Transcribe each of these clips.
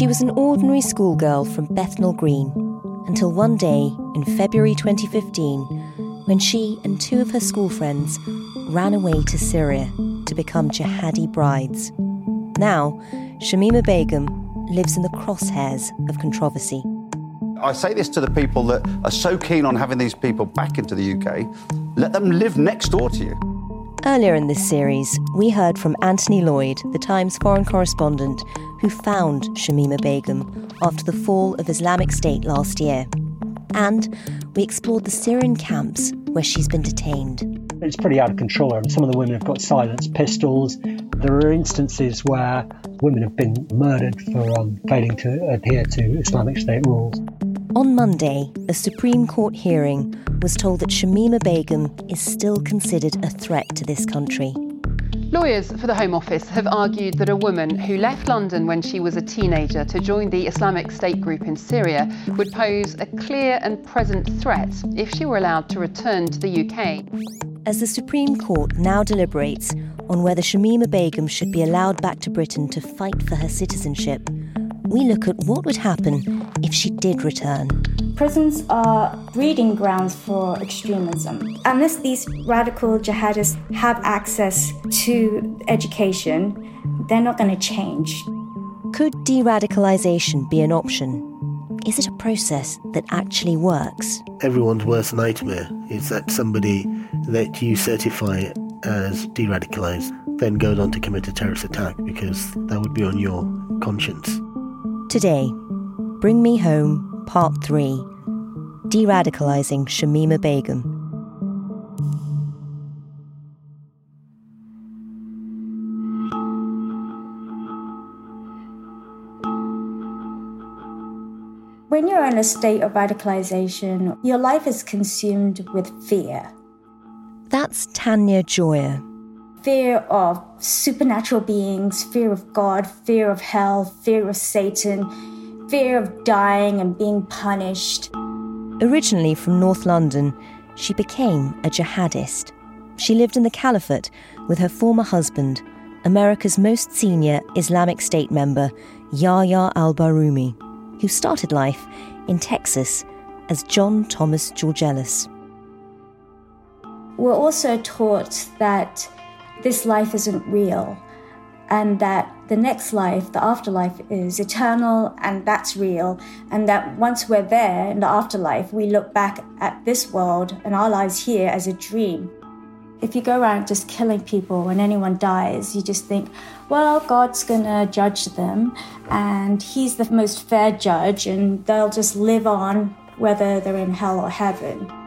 She was an ordinary schoolgirl from Bethnal Green until one day in February 2015 when she and two of her school friends ran away to Syria to become jihadi brides. Now, Shamima Begum lives in the crosshairs of controversy. I say this to the people that are so keen on having these people back into the UK let them live next door to you. Earlier in this series, we heard from Anthony Lloyd, the Times foreign correspondent, who found Shamima Begum after the fall of Islamic State last year. And we explored the Syrian camps where she's been detained. It's pretty out of control. Some of the women have got silenced pistols. There are instances where women have been murdered for um, failing to adhere to Islamic State rules. On Monday, a Supreme Court hearing was told that Shamima Begum is still considered a threat to this country. Lawyers for the Home Office have argued that a woman who left London when she was a teenager to join the Islamic State group in Syria would pose a clear and present threat if she were allowed to return to the UK. As the Supreme Court now deliberates on whether Shamima Begum should be allowed back to Britain to fight for her citizenship, we look at what would happen if she did return. Prisons are breeding grounds for extremism. Unless these radical jihadists have access to education, they're not going to change. Could de radicalisation be an option? Is it a process that actually works? Everyone's worst nightmare is that somebody that you certify as de radicalised then goes on to commit a terrorist attack because that would be on your conscience. Today, Bring Me Home, Part 3 De Radicalising Shamima Begum. When you're in a state of radicalization, your life is consumed with fear. That's Tania Joya. Fear of supernatural beings, fear of God, fear of hell, fear of Satan, fear of dying and being punished. Originally from North London, she became a jihadist. She lived in the Caliphate with her former husband, America's most senior Islamic State member, Yahya al Bahrumi, who started life in Texas as John Thomas Georgelas. We're also taught that this life isn't real and that the next life, the afterlife, is eternal and that's real, and that once we're there in the afterlife, we look back at this world and our lives here as a dream. If you go around just killing people when anyone dies, you just think, well, God's gonna judge them, and He's the most fair judge, and they'll just live on whether they're in hell or heaven.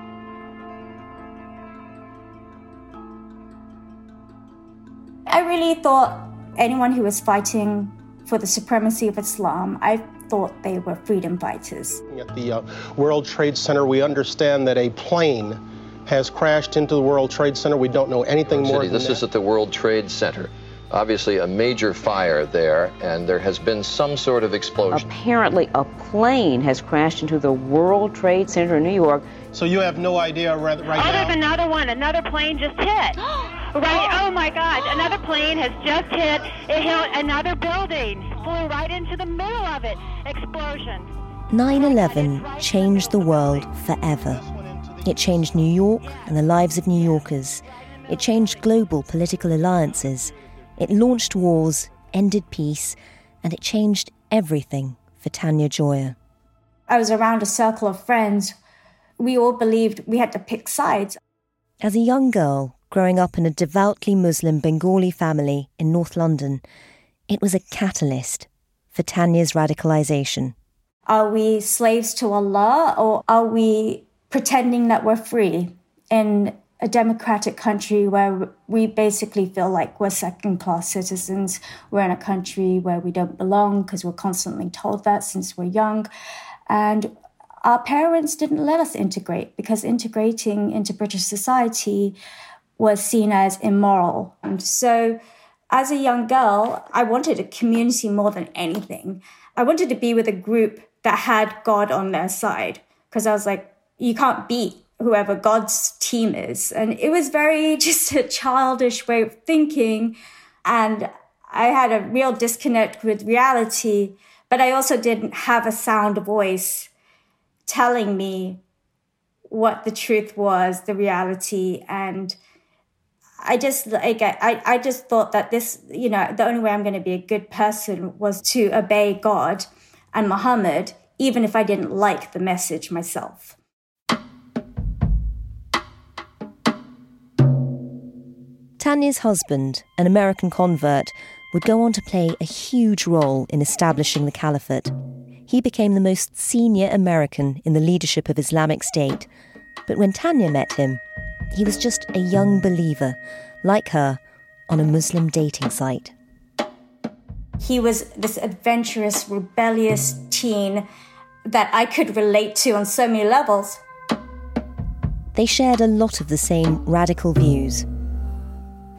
I really thought anyone who was fighting for the supremacy of Islam, I thought they were freedom fighters. At the uh, World Trade Center, we understand that a plane has crashed into the World Trade Center. We don't know anything more. City, than this that. is at the World Trade Center. Obviously, a major fire there, and there has been some sort of explosion. Apparently, a plane has crashed into the World Trade Center in New York. So you have no idea right, right oh, now? there's another one. Another plane just hit. right. Oh my God! Another plane has just hit. It hit another building. Flew right into the middle of it. Explosion. 9 11 changed the world forever. It changed New York and the lives of New Yorkers. It changed global political alliances. It launched wars, ended peace, and it changed everything for Tania Joya. I was around a circle of friends. We all believed we had to pick sides. As a young girl growing up in a devoutly Muslim Bengali family in North London, it was a catalyst for Tania's radicalization. Are we slaves to Allah or are we pretending that we're free in a democratic country where we basically feel like we're second class citizens? We're in a country where we don't belong because we're constantly told that since we're young. And our parents didn't let us integrate because integrating into British society was seen as immoral. And so, as a young girl, I wanted a community more than anything. I wanted to be with a group that had God on their side because I was like, you can't beat whoever God's team is. And it was very just a childish way of thinking. And I had a real disconnect with reality, but I also didn't have a sound voice telling me what the truth was, the reality. And I just like I, I just thought that this, you know, the only way I'm going to be a good person was to obey God and Muhammad, even if I didn't like the message myself. Tania's husband, an American convert, would go on to play a huge role in establishing the caliphate. He became the most senior American in the leadership of Islamic State. But when Tania met him, he was just a young believer, like her, on a Muslim dating site. He was this adventurous, rebellious teen that I could relate to on so many levels. They shared a lot of the same radical views.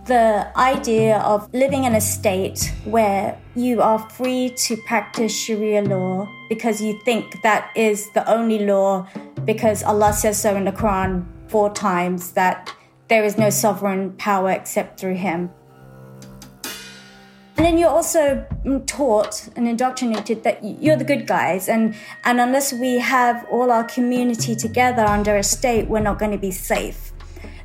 The idea of living in a state where you are free to practice Sharia law because you think that is the only law because Allah says so in the Quran four times that there is no sovereign power except through Him. And then you're also taught and indoctrinated that you're the good guys, and, and unless we have all our community together under a state, we're not going to be safe.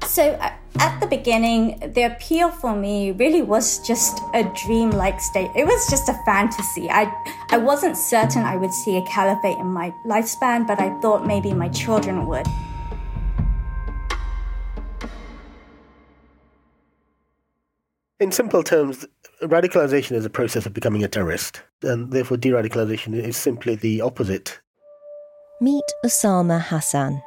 So at the beginning, the appeal for me really was just a dream-like state. It was just a fantasy. I I wasn't certain I would see a caliphate in my lifespan, but I thought maybe my children would. In simple terms, radicalization is a process of becoming a terrorist, and therefore de radicalization is simply the opposite. Meet Usama Hasan.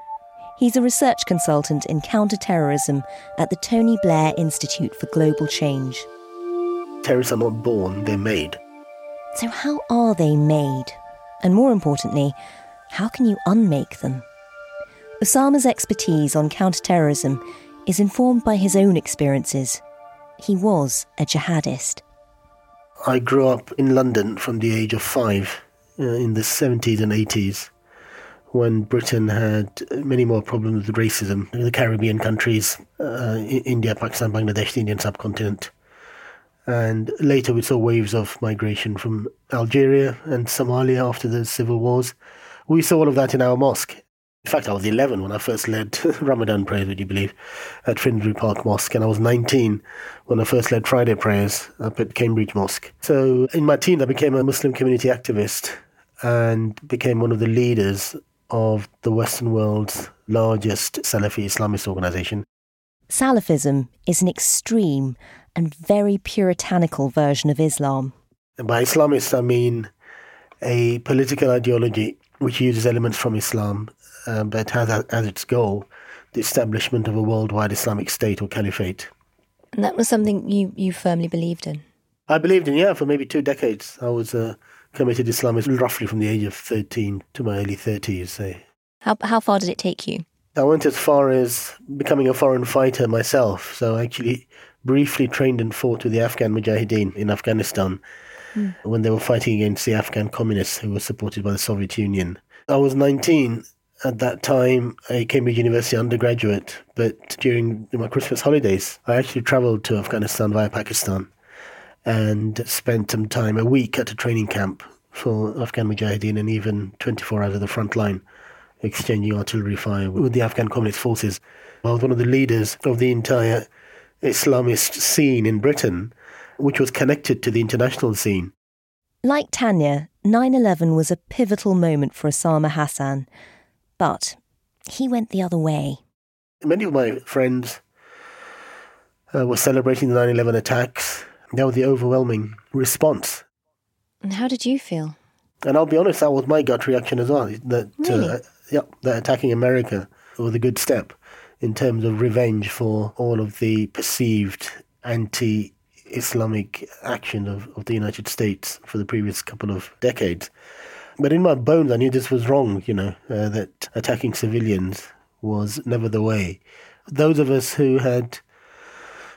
He's a research consultant in counterterrorism at the Tony Blair Institute for Global Change. Terrorists are not born, they're made. So, how are they made? And more importantly, how can you unmake them? Usama's expertise on counterterrorism is informed by his own experiences he was a jihadist. I grew up in London from the age of five uh, in the 70s and 80s when Britain had many more problems with racism in the Caribbean countries, uh, India, Pakistan, Bangladesh, the Indian subcontinent. And later we saw waves of migration from Algeria and Somalia after the civil wars. We saw all of that in our mosque. In fact, I was 11 when I first led Ramadan prayers, would you believe, at Finsbury Park Mosque, and I was 19 when I first led Friday prayers up at Cambridge Mosque. So in my teens, I became a Muslim community activist and became one of the leaders of the Western world's largest Salafi Islamist organization. Salafism is an extreme and very puritanical version of Islam. And by Islamist, I mean a political ideology which uses elements from Islam um, but has as its goal the establishment of a worldwide Islamic state or caliphate. And that was something you, you firmly believed in? I believed in, yeah, for maybe two decades. I was a committed Islamist roughly from the age of 13 to my early 30s, say. How, how far did it take you? I went as far as becoming a foreign fighter myself. So I actually briefly trained and fought with the Afghan Mujahideen in Afghanistan mm. when they were fighting against the Afghan communists who were supported by the Soviet Union. I was 19 at that time a Cambridge University undergraduate, but during my Christmas holidays, I actually traveled to Afghanistan via Pakistan and spent some time, a week at a training camp for Afghan Mujahideen and even 24 hours of the front line, exchanging artillery fire with the Afghan Communist forces. I was one of the leaders of the entire Islamist scene in Britain, which was connected to the international scene. Like Tania, 9 11 was a pivotal moment for Usama Hasan, but he went the other way. Many of my friends uh, were celebrating the 9 11 attacks. That was the overwhelming response. And how did you feel? And I'll be honest, that was my gut reaction as well. That, Really? uh, yeah, that attacking America was a good step in terms of revenge for all of the perceived anti Islamic action of, of the United States for the previous couple of decades. But in my bones, I knew this was wrong, you know, uh, that attacking civilians was never the way. Those of us who had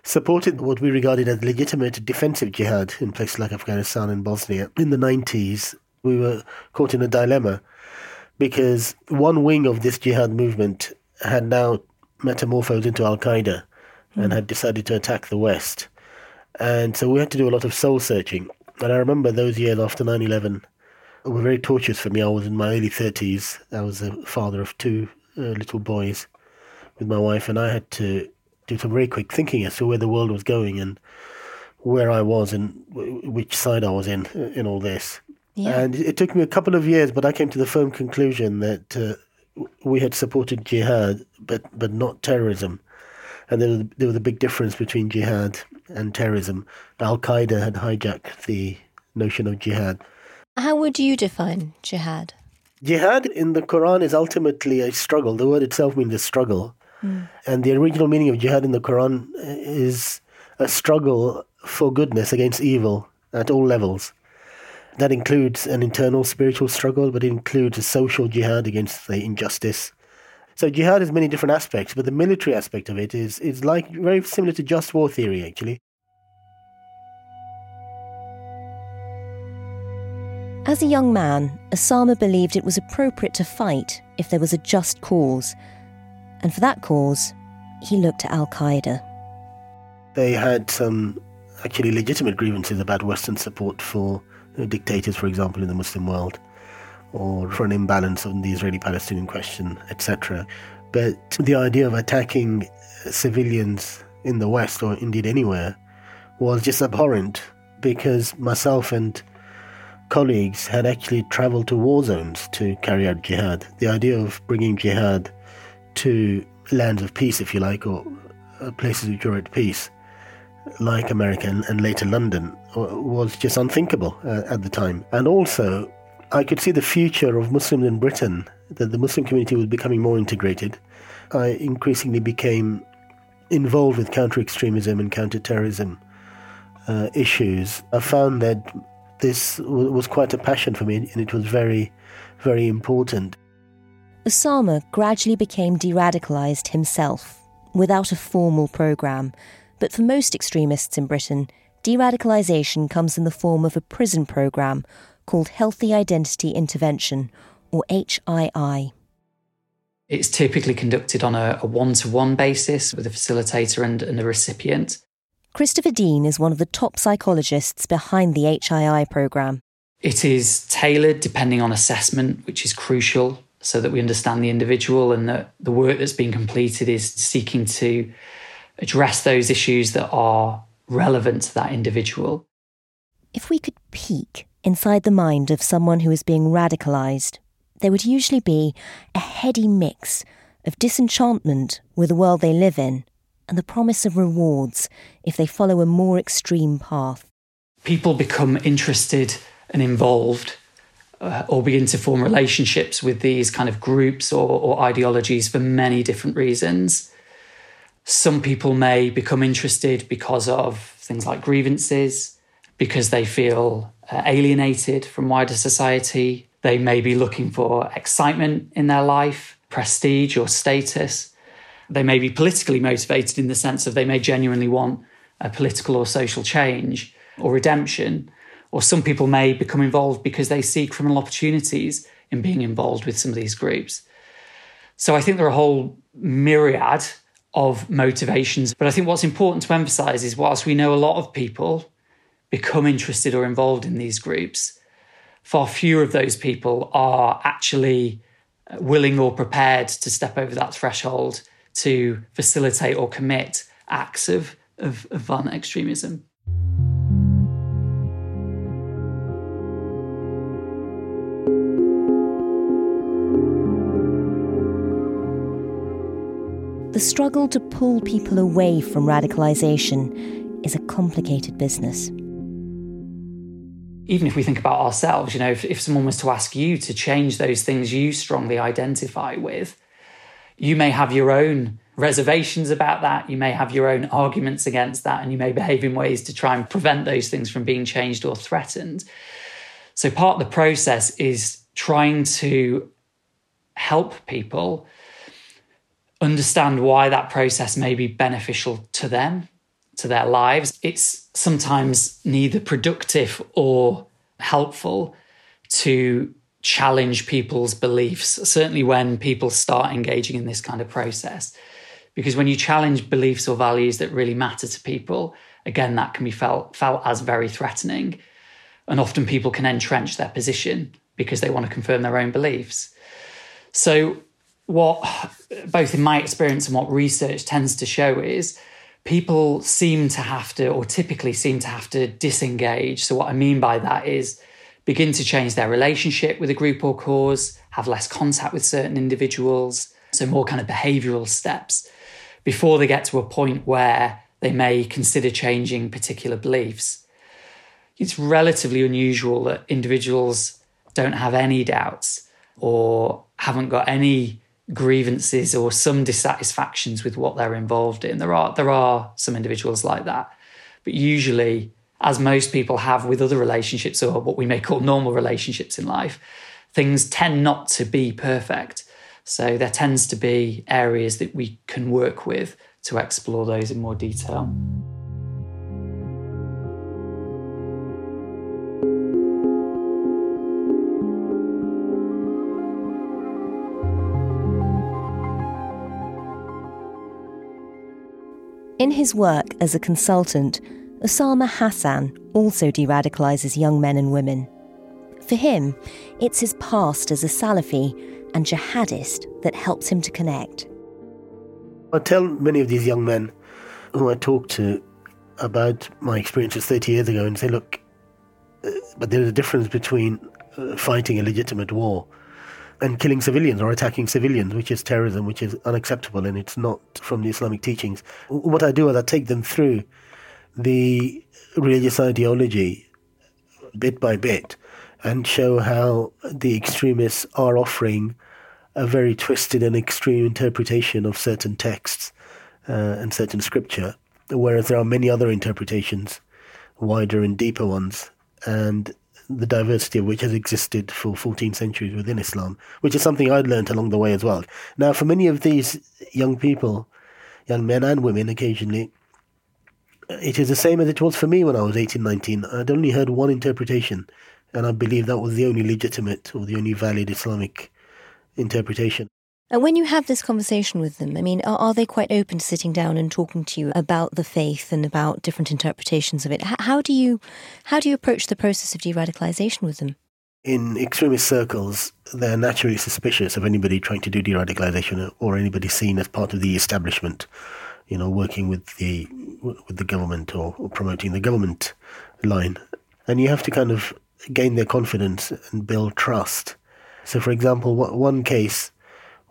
supported what we regarded as legitimate defensive jihad in places like Afghanistan and Bosnia in the 90s, we were caught in a dilemma because one wing of this jihad movement had now metamorphosed into Al Qaeda and had decided to attack the West. And so we had to do a lot of soul searching. And I remember those years after 9 11 were very torturous for me. I was in my early 30s. I was a father of two uh, little boys with my wife, and I had to do some very quick thinking as to where the world was going and where I was and w- which side I was in uh, in all this. Yeah. And it took me a couple of years, but I came to the firm conclusion that uh, we had supported jihad, but but not terrorism. And there was, there was a big difference between jihad and terrorism. Al Qaeda had hijacked the notion of jihad. How would you define jihad? Jihad in the Quran is ultimately a struggle. The word itself means a struggle. Hmm. And the original meaning of jihad in the Quran is a struggle for goodness against evil at all levels. That includes an internal spiritual struggle, but it includes a social jihad against the injustice. So jihad has many different aspects, but the military aspect of it is is like very similar to just war theory actually. As a young man, Usama believed it was appropriate to fight if there was a just cause. And for that cause, he looked to Al Qaeda. They had some actually legitimate grievances about Western support for dictators, for example, in the Muslim world, or for an imbalance on the Israeli Palestinian question, etc. But the idea of attacking civilians in the West, or indeed anywhere, was just abhorrent because myself and colleagues had actually traveled to war zones to carry out jihad. The idea of bringing jihad to lands of peace, if you like, or uh, places which are at peace, like America and, and later London, was just unthinkable uh, at the time. And also, I could see the future of Muslims in Britain, that the Muslim community was becoming more integrated. I increasingly became involved with counter extremism and counter terrorism uh, issues. I found that this was quite a passion for me and it was very, very important. Usama gradually became de radicalised himself, without a formal programme. But for most extremists in Britain, de radicalisation comes in the form of a prison programme called Healthy Identity Intervention, or HII. It's typically conducted on a one to one basis with a facilitator and, and a recipient. Christopher Dean is one of the top psychologists behind the HII programme. It is tailored depending on assessment, which is crucial so that we understand the individual and that the work that's being completed is seeking to address those issues that are relevant to that individual. If we could peek inside the mind of someone who is being radicalised, there would usually be a heady mix of disenchantment with the world they live in and the promise of rewards if they follow a more extreme path. People become interested and involved uh, or begin to form relationships with these kind of groups or, or ideologies for many different reasons. Some people may become interested because of things like grievances, because they feel uh, alienated from wider society. They may be looking for excitement in their life, prestige, or status. They may be politically motivated in the sense of they may genuinely want a political or social change or redemption. Or some people may become involved because they see criminal opportunities in being involved with some of these groups. So I think there are a whole myriad of motivations. But I think what's important to emphasize is whilst we know a lot of people become interested or involved in these groups, far fewer of those people are actually willing or prepared to step over that threshold to facilitate or commit acts of, of, of violent extremism. The struggle to pull people away from radicalisation is a complicated business. Even if we think about ourselves, you know, if, if someone was to ask you to change those things you strongly identify with, you may have your own reservations about that. You may have your own arguments against that, and you may behave in ways to try and prevent those things from being changed or threatened. So, part of the process is trying to help people understand why that process may be beneficial to them, to their lives. It's sometimes neither productive or helpful to challenge people's beliefs, certainly when people start engaging in this kind of process. Because when you challenge beliefs or values that really matter to people, again, that can be felt, felt as very threatening. And often people can entrench their position because they want to confirm their own beliefs. So what both in my experience and what research tends to show is people seem to have to or typically seem to have to disengage so what i mean by that is begin to change their relationship with a group or cause have less contact with certain individuals so more kind of behavioral steps before they get to a point where they may consider changing particular beliefs it's relatively unusual that individuals don't have any doubts or haven't got any grievances or some dissatisfactions with what they're involved in. There are there are some individuals like that, but usually, as most people have with other relationships or what we may call normal relationships in life, things tend not to be perfect. So there tends to be areas that we can work with to explore those in more detail. In his work as a consultant, Usama Hasan also de radicalizes young men and women. For him, it's his past as a Salafi and jihadist that helps him to connect. I tell many of these young men who I talk to about my experiences 30 years ago and say, look, uh, but there's a difference between uh, fighting a legitimate war and killing civilians or attacking civilians, which is terrorism, which is unacceptable, and it's not from the Islamic teachings. What I do is I take them through the religious ideology bit by bit and show how the extremists are offering a very twisted and extreme interpretation of certain texts uh, and certain scripture, whereas there are many other interpretations, wider and deeper ones. And the diversity of which has existed for 14 centuries within Islam, which is something I'd learnt along the way as well. Now, for many of these young people, young men and women occasionally, it is the same as it was for me when I was 18, 19. I'd only heard one interpretation, and I believe that was the only legitimate or the only valid Islamic interpretation. And when you have this conversation with them, I mean, are, are, they quite open to sitting down and talking to you about the faith and about different interpretations of it? H- how do you how do you approach the process of de-radicalization with them? In extremist circles, they're naturally suspicious of anybody trying to do de-radicalization or anybody seen as part of the establishment, you know, working with the with the government or, or promoting the government line. And you have to kind of gain their confidence and build trust. So, for example, one case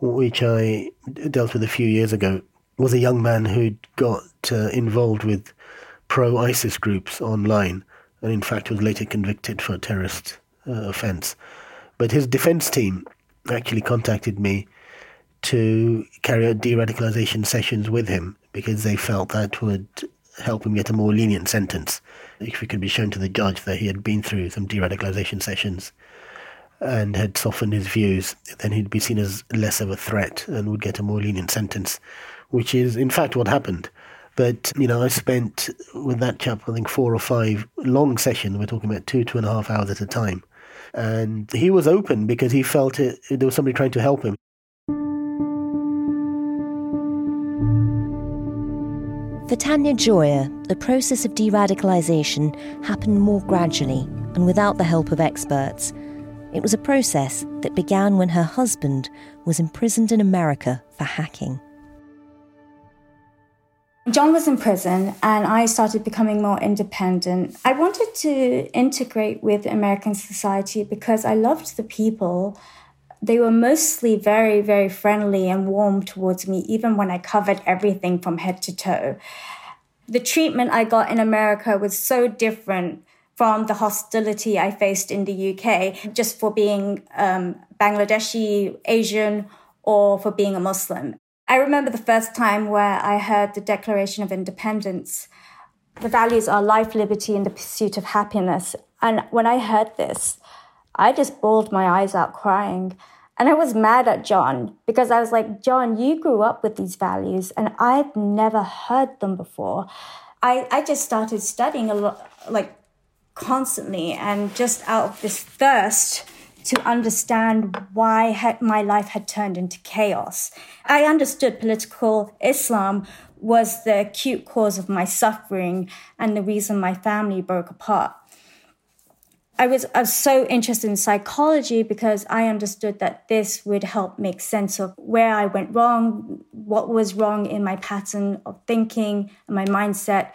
which I dealt with a few years ago, was a young man who'd got uh, involved with pro ISIS groups online and, in fact, was later convicted for a terrorist uh, offense. But his defense team actually contacted me to carry out de radicalisation sessions with him because they felt that would help him get a more lenient sentence if he could be shown to the judge that he had been through some de radicalization sessions and had softened his views, then he'd be seen as less of a threat and would get a more lenient sentence, which is in fact what happened. But, you know, I spent with that chap, I think, four or five long sessions. We're talking about two, two and a half hours at a time. And he was open because he felt it, there was somebody trying to help him. For Tania Joya, the process of de radicalisation happened more gradually and without the help of experts – It was a process that began when her husband was imprisoned in America for hacking. John was in prison and I started becoming more independent. I wanted to integrate with American society because I loved the people. They were mostly very, very friendly and warm towards me, even when I covered everything from head to toe. The treatment I got in America was so different from the hostility I faced in the UK just for being um, Bangladeshi, Asian, or for being a Muslim. I remember the first time where I heard the Declaration of Independence. The values are life, liberty, and the pursuit of happiness. And when I heard this, I just bawled my eyes out crying. And I was mad at John because I was like, John, you grew up with these values and I've never heard them before. I, I just started studying a lot, like constantly, and just out of this thirst to understand why my life had turned into chaos. I understood political Islam was the acute cause of my suffering and the reason my family broke apart. I was, I was so interested in psychology because I understood that this would help make sense of where I went wrong, what was wrong in my pattern of thinking and my mindset,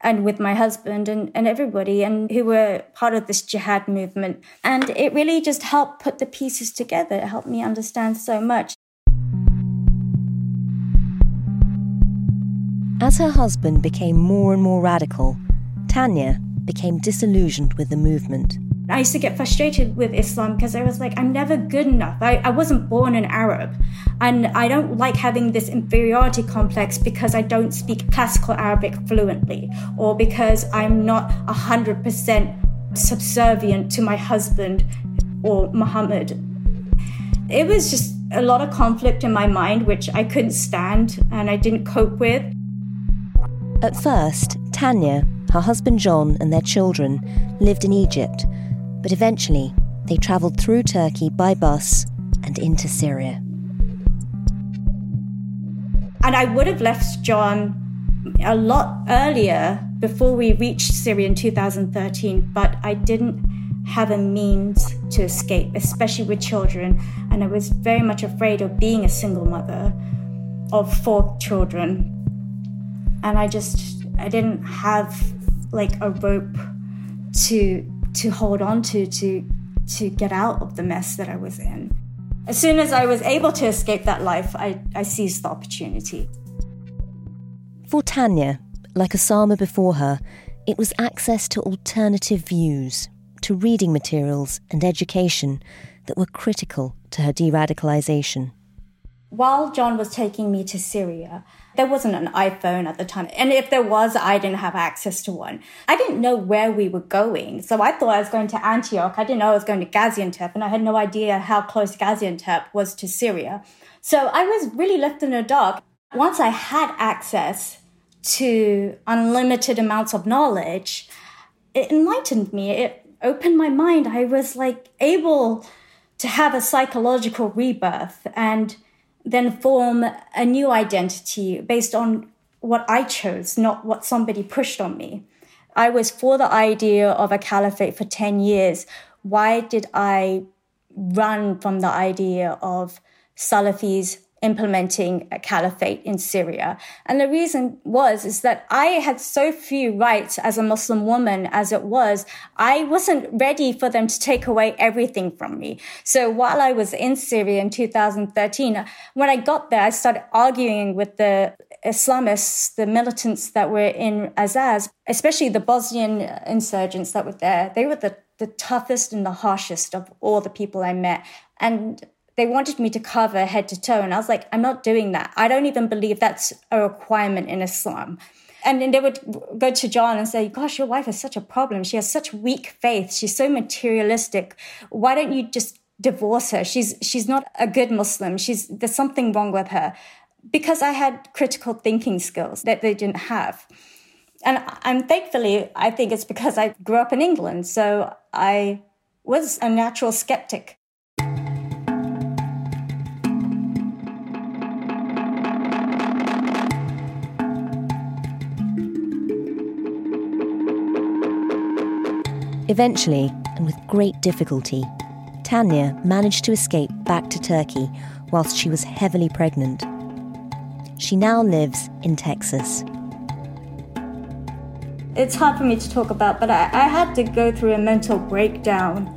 and with my husband and, and everybody and who were part of this jihad movement. And it really just helped put the pieces together. It helped me understand so much. As her husband became more and more radical, Tania became disillusioned with the movement. I used to get frustrated with Islam because I was like, I'm never good enough. I, I wasn't born an Arab. And I don't like having this inferiority complex because I don't speak classical Arabic fluently or because I'm not 100% subservient to my husband or Muhammad. It was just a lot of conflict in my mind, which I couldn't stand and I didn't cope with. At first, Tania, her husband John, and their children lived in Egypt but eventually they travelled through Turkey by bus and into Syria. And I would have left John a lot earlier before we reached Syria in 2013, but I didn't have a means to escape, especially with children. And I was very much afraid of being a single mother of four children. And I just, I didn't have like a rope to to hold on to to to get out of the mess that I was in. As soon as I was able to escape that life, I, I seized the opportunity. For Tania, like Usama before her, it was access to alternative views, to reading materials and education that were critical to her de radicalisation. While John was taking me to Syria, there wasn't an iPhone at the time. And if there was, I didn't have access to one. I didn't know where we were going. So I thought I was going to Antioch. I didn't know I was going to Gaziantep. And I had no idea how close Gaziantep was to Syria. So I was really left in the dark. Once I had access to unlimited amounts of knowledge, it enlightened me. It opened my mind. I was like able to have a psychological rebirth and then form a new identity based on what I chose, not what somebody pushed on me. I was for the idea of a caliphate for 10 years. Why did I run from the idea of Salafis implementing a caliphate in Syria. And the reason was, is that I had so few rights as a Muslim woman as it was. I wasn't ready for them to take away everything from me. So while I was in Syria in 2013, when I got there, I started arguing with the Islamists, the militants that were in Azaz, especially the Bosnian insurgents that were there. They were the the toughest and the harshest of all the people I met. And they wanted me to cover head to toe. And I was like, I'm not doing that. I don't even believe that's a requirement in Islam. And then they would go to John and say, Gosh, your wife has such a problem. She has such weak faith. She's so materialistic. Why don't you just divorce her? She's she's not a good Muslim. She's there's something wrong with her. Because I had critical thinking skills that they didn't have. And I'm thankfully, I think it's because I grew up in England. So I was a natural skeptic. Eventually, and with great difficulty, Tania managed to escape back to Turkey whilst she was heavily pregnant. She now lives in Texas. It's hard for me to talk about, but I, I had to go through a mental breakdown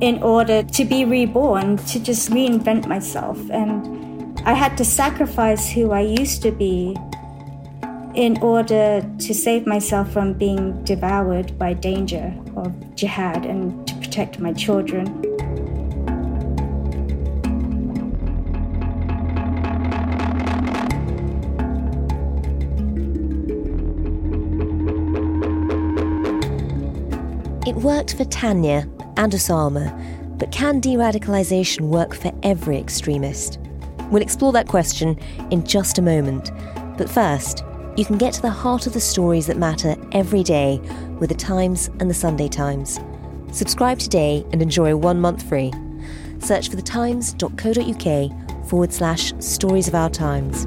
in order to be reborn, to just reinvent myself. And I had to sacrifice who I used to be in order to save myself from being devoured by danger jihad and to protect my children. It worked for Tania and Usama, but can de radicalisation work for every extremist? We'll explore that question in just a moment. But first, you can get to the heart of the stories that matter every day with the Times and the Sunday Times. Subscribe today and enjoy one month free. Search for thetimes.co.uk forward slash stories of our times.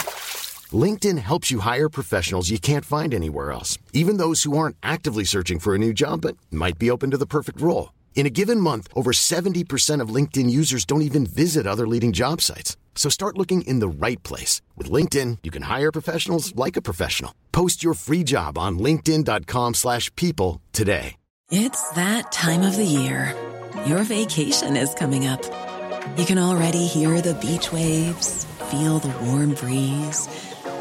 LinkedIn helps you hire professionals you can't find anywhere else, even those who aren't actively searching for a new job but might be open to the perfect role. In a given month, over 70% of LinkedIn users don't even visit other leading job sites. So start looking in the right place. With LinkedIn, you can hire professionals like a professional. Post your free job on linkedin.com slash people today. It's that time of the year. Your vacation is coming up. You can already hear the beach waves, feel the warm breeze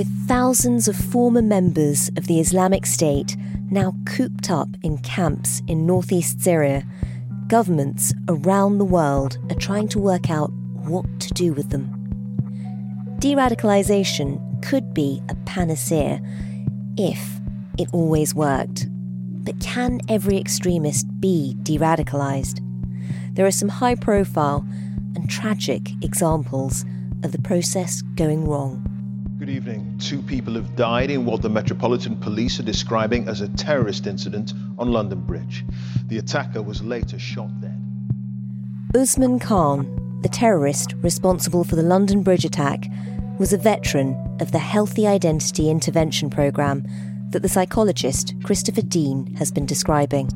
with thousands of former members of the Islamic State now cooped up in camps in northeast Syria, governments around the world are trying to work out what to do with them. De radicalisation could be a panacea if it always worked. But can every extremist be de radicalised? There are some high profile and tragic examples of the process going wrong. Good evening. Two people have died in what the Metropolitan Police are describing as a terrorist incident on London Bridge. The attacker was later shot dead. Usman Khan, the terrorist responsible for the London Bridge attack, was a veteran of the Healthy Identity Intervention Programme that the psychologist Christopher Dean has been describing.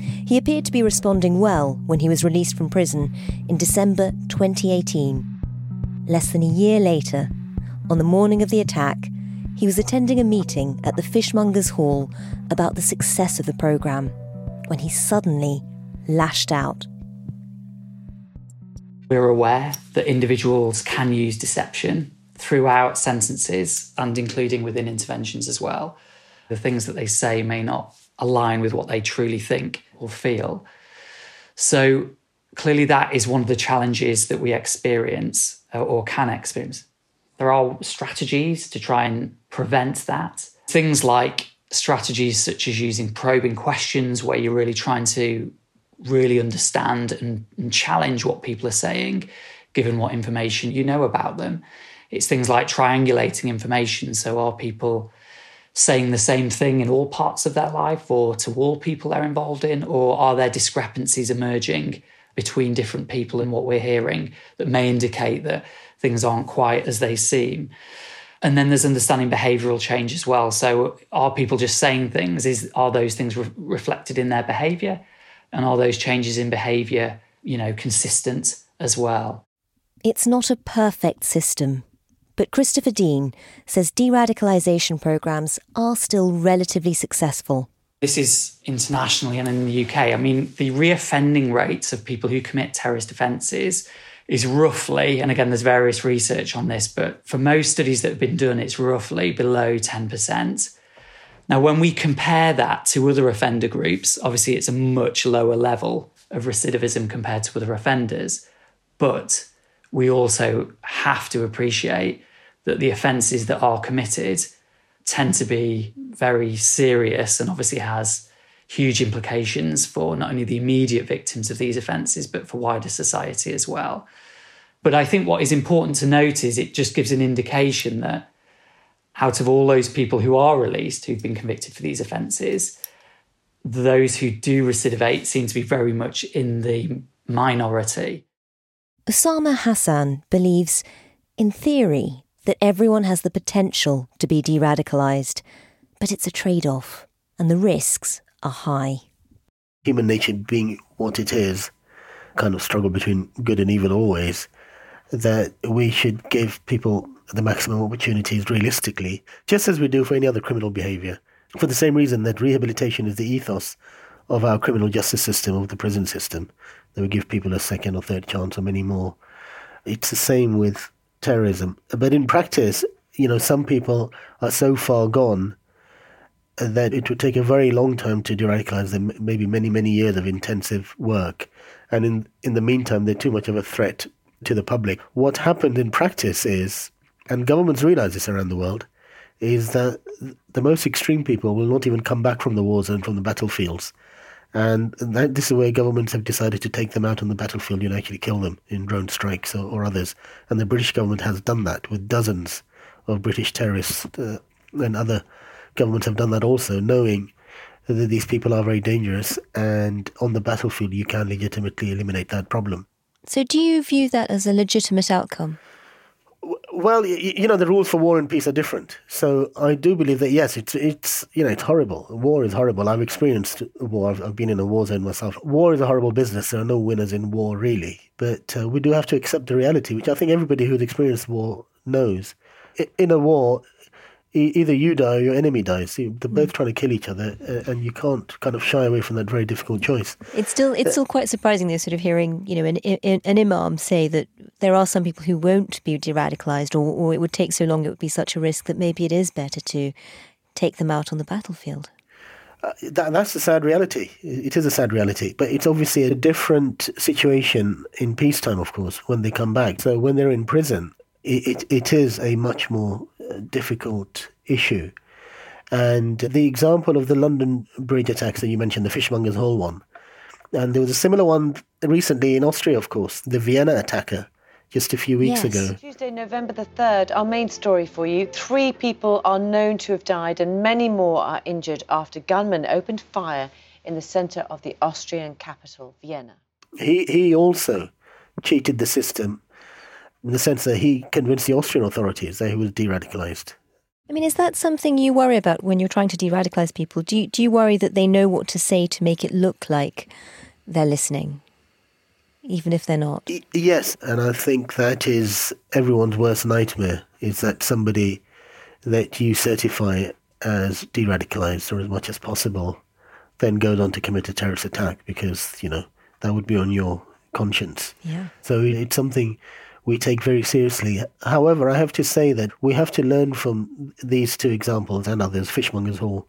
He appeared to be responding well when he was released from prison in December 2018. Less than a year later, on the morning of the attack, he was attending a meeting at the Fishmongers Hall about the success of the programme when he suddenly lashed out. We're aware that individuals can use deception throughout sentences and including within interventions as well. The things that they say may not align with what they truly think or feel. So, clearly, that is one of the challenges that we experience uh, or can experience there are strategies to try and prevent that. Things like strategies such as using probing questions, where you're really trying to really understand and, and, challenge what people are saying, given what information you know about them. It's things like triangulating information. So, are people saying the same thing in all parts of their life or to all people they're involved in? Or are there discrepancies emerging between different people and what we're hearing that may indicate that things aren't quite as they seem. And then there's understanding behavioral change as well. So are people just saying things? Is are those things re- reflected in their behavior? And are those changes in behavior, you know, consistent as well? It's not a perfect system, But Christopher Dean says de radicalisation programmes are still relatively successful. This is internationally and in the UK. I mean, the reoffending rates of people who commit terrorist offences is roughly, and again, there's various research on this, but for most studies that have been done, it's roughly below 10%. Now, when we compare that to other offender groups, obviously it's a much lower level of recidivism compared to other offenders. But we also have to appreciate that the offences that are committed tend to be very serious and obviously has huge implications for not only the immediate victims of these offences, but for wider society as well. But I think what is important to note is it just gives an indication that out of all those people who are released who've been convicted for these offences, those who do recidivate seem to be very much in the minority. Usama Hasan believes, in theory, that everyone has the potential to be de radicalised, but it's a trade off, and the risks are high. Human nature being what it is, kind of struggle between good and evil always, that we should give people the maximum opportunities realistically, just as we do for any other criminal behaviour. For the same reason that rehabilitation is the ethos of our criminal justice system, of the prison system, that we give people a second or third chance or many more. It's the same with terrorism. But in practice, you know, some people are so far gone that it would take a very long time to de-radicalize them, maybe many, many years of intensive work. And in, in the meantime, they're too much of a threat to the public. What happened in practice is, and governments realize this around the world, is that the most extreme people will not even come back from the war zone, from the battlefields. And that, this is where governments have decided to take them out on the battlefield and actually kill them in drone strikes or, or others. And the British government has done that with dozens of British terrorists uh, and other governments have done that also, knowing that these people are very dangerous and on the battlefield you can legitimately eliminate that problem. So, do you view that as a legitimate outcome? Well, you know, the rules for war and peace are different. So I do believe that yes, it's it's you know it's horrible. War is horrible. I've experienced war. I've, I've been in a war zone myself. War is a horrible business. There are no winners in war really. But uh, we do have to accept the reality, which I think everybody who's experienced war knows. In a war, either you die or your enemy dies. They're both mm. trying to kill each other, uh, and you can't kind of shy away from that very difficult choice. It's still it's uh, still quite surprising, though, sort of hearing you know an, an imam say that there are some people who won't be de-radicalized, or, or it would take so long, it would be such a risk that maybe it is better to take them out on the battlefield. Uh, that, that's a sad reality. It is a sad reality, but it's obviously a different situation in peacetime, of course, when they come back. So when they're in prison, it, it, it is a much more uh, difficult issue. And the example of the London Bridge attacks that you mentioned, the Fishmongers Hall one, and there was a similar one recently in Austria, of course, the Vienna attacker just a few weeks yes. ago. Tuesday, November the 3rd, our main story for you. Three people are known to have died and many more are injured after gunmen opened fire in the centre of the Austrian capital, Vienna. He, he also cheated the system in the sense that he convinced the Austrian authorities that he was de radicalized. I mean, is that something you worry about when you're trying to de radicalize people? Do you, do you worry that they know what to say to make it look like they're listening, even if they're not? Yes, and I think that is everyone's worst nightmare is that somebody that you certify as de radicalized or as much as possible then goes on to commit a terrorist attack because, you know, that would be on your conscience. Yeah. So it's something we take very seriously. However, I have to say that we have to learn from these two examples and others, Fishmongers Hall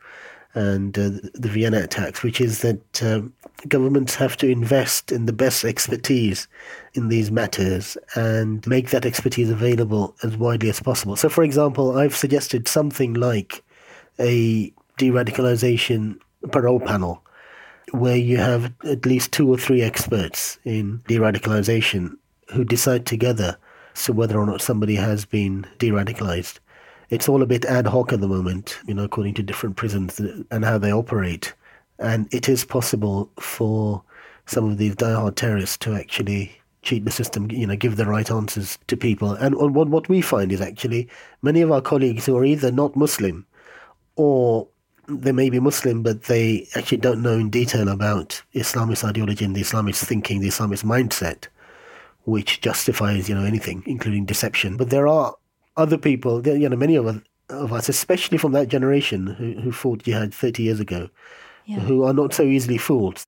and uh, the Vienna attacks, which is that uh, governments have to invest in the best expertise in these matters and make that expertise available as widely as possible. So, for example, I've suggested something like a de radicalization parole panel where you have at least two or three experts in de radicalization who decide together as to whether or not somebody has been de-radicalized. It's all a bit ad hoc at the moment, you know, according to different prisons and how they operate. And it is possible for some of these die-hard terrorists to actually cheat the system, you know, give the right answers to people. And what, what we find is actually many of our colleagues who are either not Muslim or they may be Muslim, but they actually don't know in detail about Islamist ideology and the Islamist thinking, the Islamist mindset which justifies, you know, anything, including deception. But there are other people, you know, many of us, of us especially from that generation who, who fought jihad 30 years ago, yeah. who are not so easily fooled.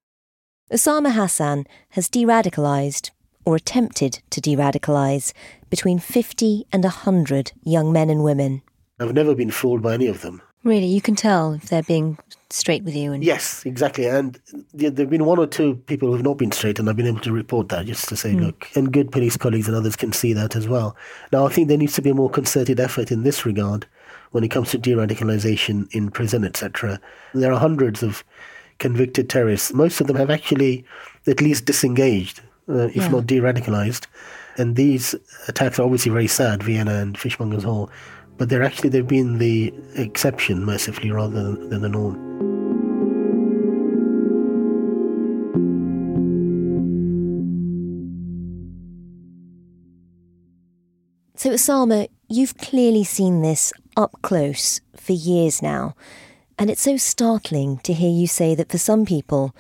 Usama Hasan has de radicalised, or attempted to de radicalise, between 50 and 100 young men and women. I've never been fooled by any of them. Really, you can tell if they're being straight with you. And yes, exactly. And there have been one or two people who've not been straight, and I've been able to report that just to say, mm. look, and good police colleagues and others can see that as well. Now, I think there needs to be a more concerted effort in this regard when it comes to de-radicalization in prison, etc. There are hundreds of convicted terrorists. Most of them have actually at least disengaged, uh, if yeah. not de-radicalized. And these attacks are obviously very sad, Vienna and Fishmongers Hall but they're actually they've been the exception mercifully rather than, than the norm. So, Usama, you've clearly seen this up close for years now, and it's so startling to hear you say that for some people,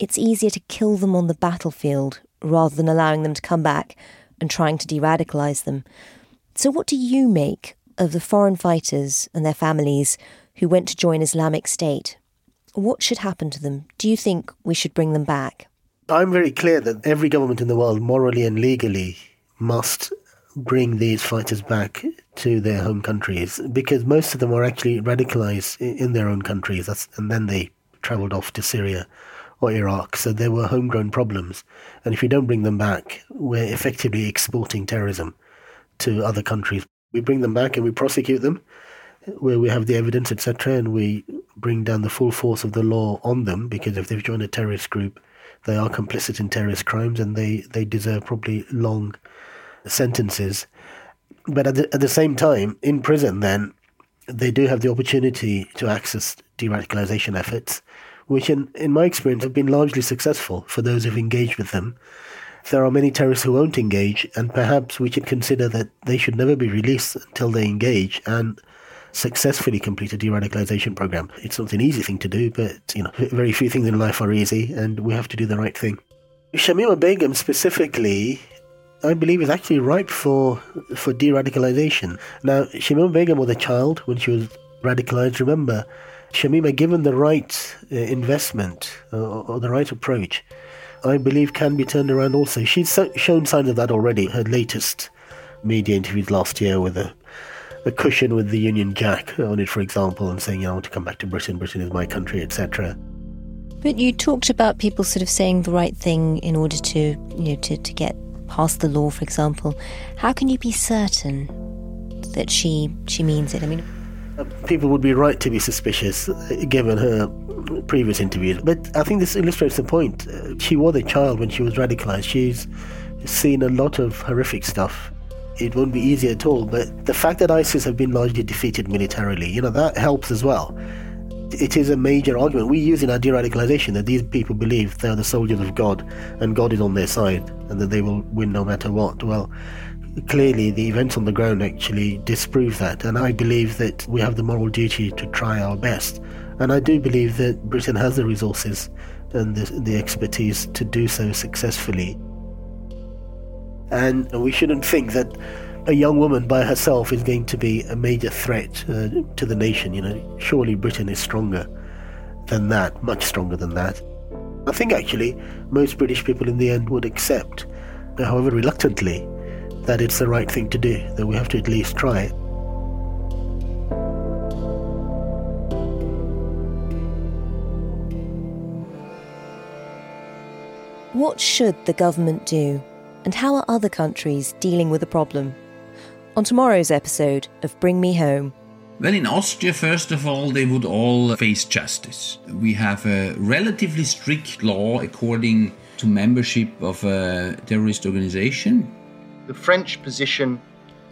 it's easier to kill them on the battlefield rather than allowing them to come back and trying to de radicalise them. So, what do you make of the foreign fighters and their families who went to join Islamic State. What should happen to them? Do you think we should bring them back? I'm very clear that every government in the world, morally and legally, must bring these fighters back to their home countries because most of them were actually radicalized in their own countries and then they traveled off to Syria or Iraq. So there were homegrown problems. And if we don't bring them back, we're effectively exporting terrorism to other countries we bring them back and we prosecute them where we have the evidence, etc., and we bring down the full force of the law on them because if they've joined a terrorist group, they are complicit in terrorist crimes and they, they deserve probably long sentences. But at the, at the same time, in prison, then, they do have the opportunity to access de radicalization efforts, which, in, in my experience, have been largely successful for those who've engaged with them there are many terrorists who won't engage, and perhaps we should consider that they should never be released until they engage and successfully complete a de-radicalization program. It's not an easy thing to do, but you know, very few things in life are easy, and we have to do the right thing. Shamima Begum specifically, I believe, is actually ripe for for de-radicalization. Now, Shamima Begum was a child when she was radicalized. Remember, Shamima, given the right uh, investment uh, or the right approach, I believe can be turned around also. She's so, shown signs of that already. Her latest media interviews last year with a, a cushion with the Union Jack on it, for example, and saying, I want to come back to Britain, Britain is my country, etc. But you talked about people sort of saying the right thing in order to, you know, to, to get past the law, for example. How can you be certain that she she means it? I mean, people would be right to be suspicious, given her previous interviews. But I think this illustrates the point. Uh, she was a child when she was radicalized. She's seen a lot of horrific stuff. It won't be easy at all. But the fact that ISIS have been largely defeated militarily, you know, that helps as well. It is a major argument. We use in our de radicalization that these people believe they are the soldiers of God and God is on their side and that they will win no matter what. Well, clearly the events on the ground actually disprove that. And I believe that we have the moral duty to try our best and I do believe that Britain has the resources and the, the expertise to do so successfully. And we shouldn't think that a young woman by herself is going to be a major threat uh, to the nation. You know, surely Britain is stronger than that, much stronger than that. I think actually most British people in the end would accept, however reluctantly, that it's the right thing to do, that we have to at least try it. What should the government do? And how are other countries dealing with the problem? On tomorrow's episode of Bring Me Home. Well, in Austria, first of all, they would all face justice. We have a relatively strict law according to membership of a terrorist organization. The French position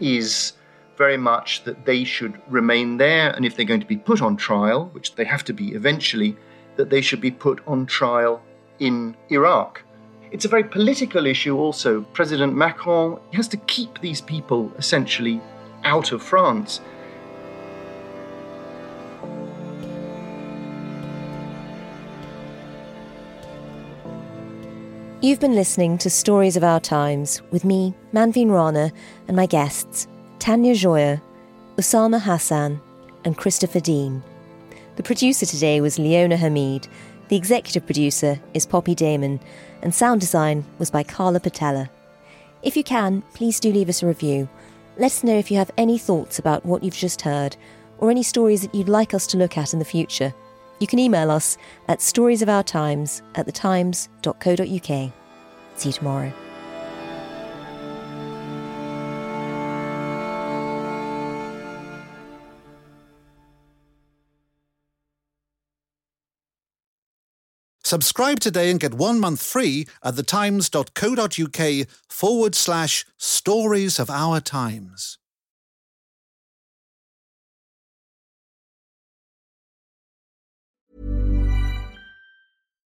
is very much that they should remain there, and if they're going to be put on trial, which they have to be eventually, that they should be put on trial in Iraq. It's a very political issue also. President Macron has to keep these people essentially out of France. You've been listening to Stories of Our Times with me, Manveen Rana, and my guests, Tania Joya, Usama Hasan, and Christopher Dean. The producer today was Leona Hamid. The executive producer is Poppy Damon, and sound design was by Carla Patella. If you can, please do leave us a review. Let us know if you have any thoughts about what you've just heard or any stories that you'd like us to look at in the future. You can email us at storiesofourtimes at thetimes.co.uk. See you tomorrow. Subscribe today and get one month free at thetimes.co.uk forward slash stories of our times.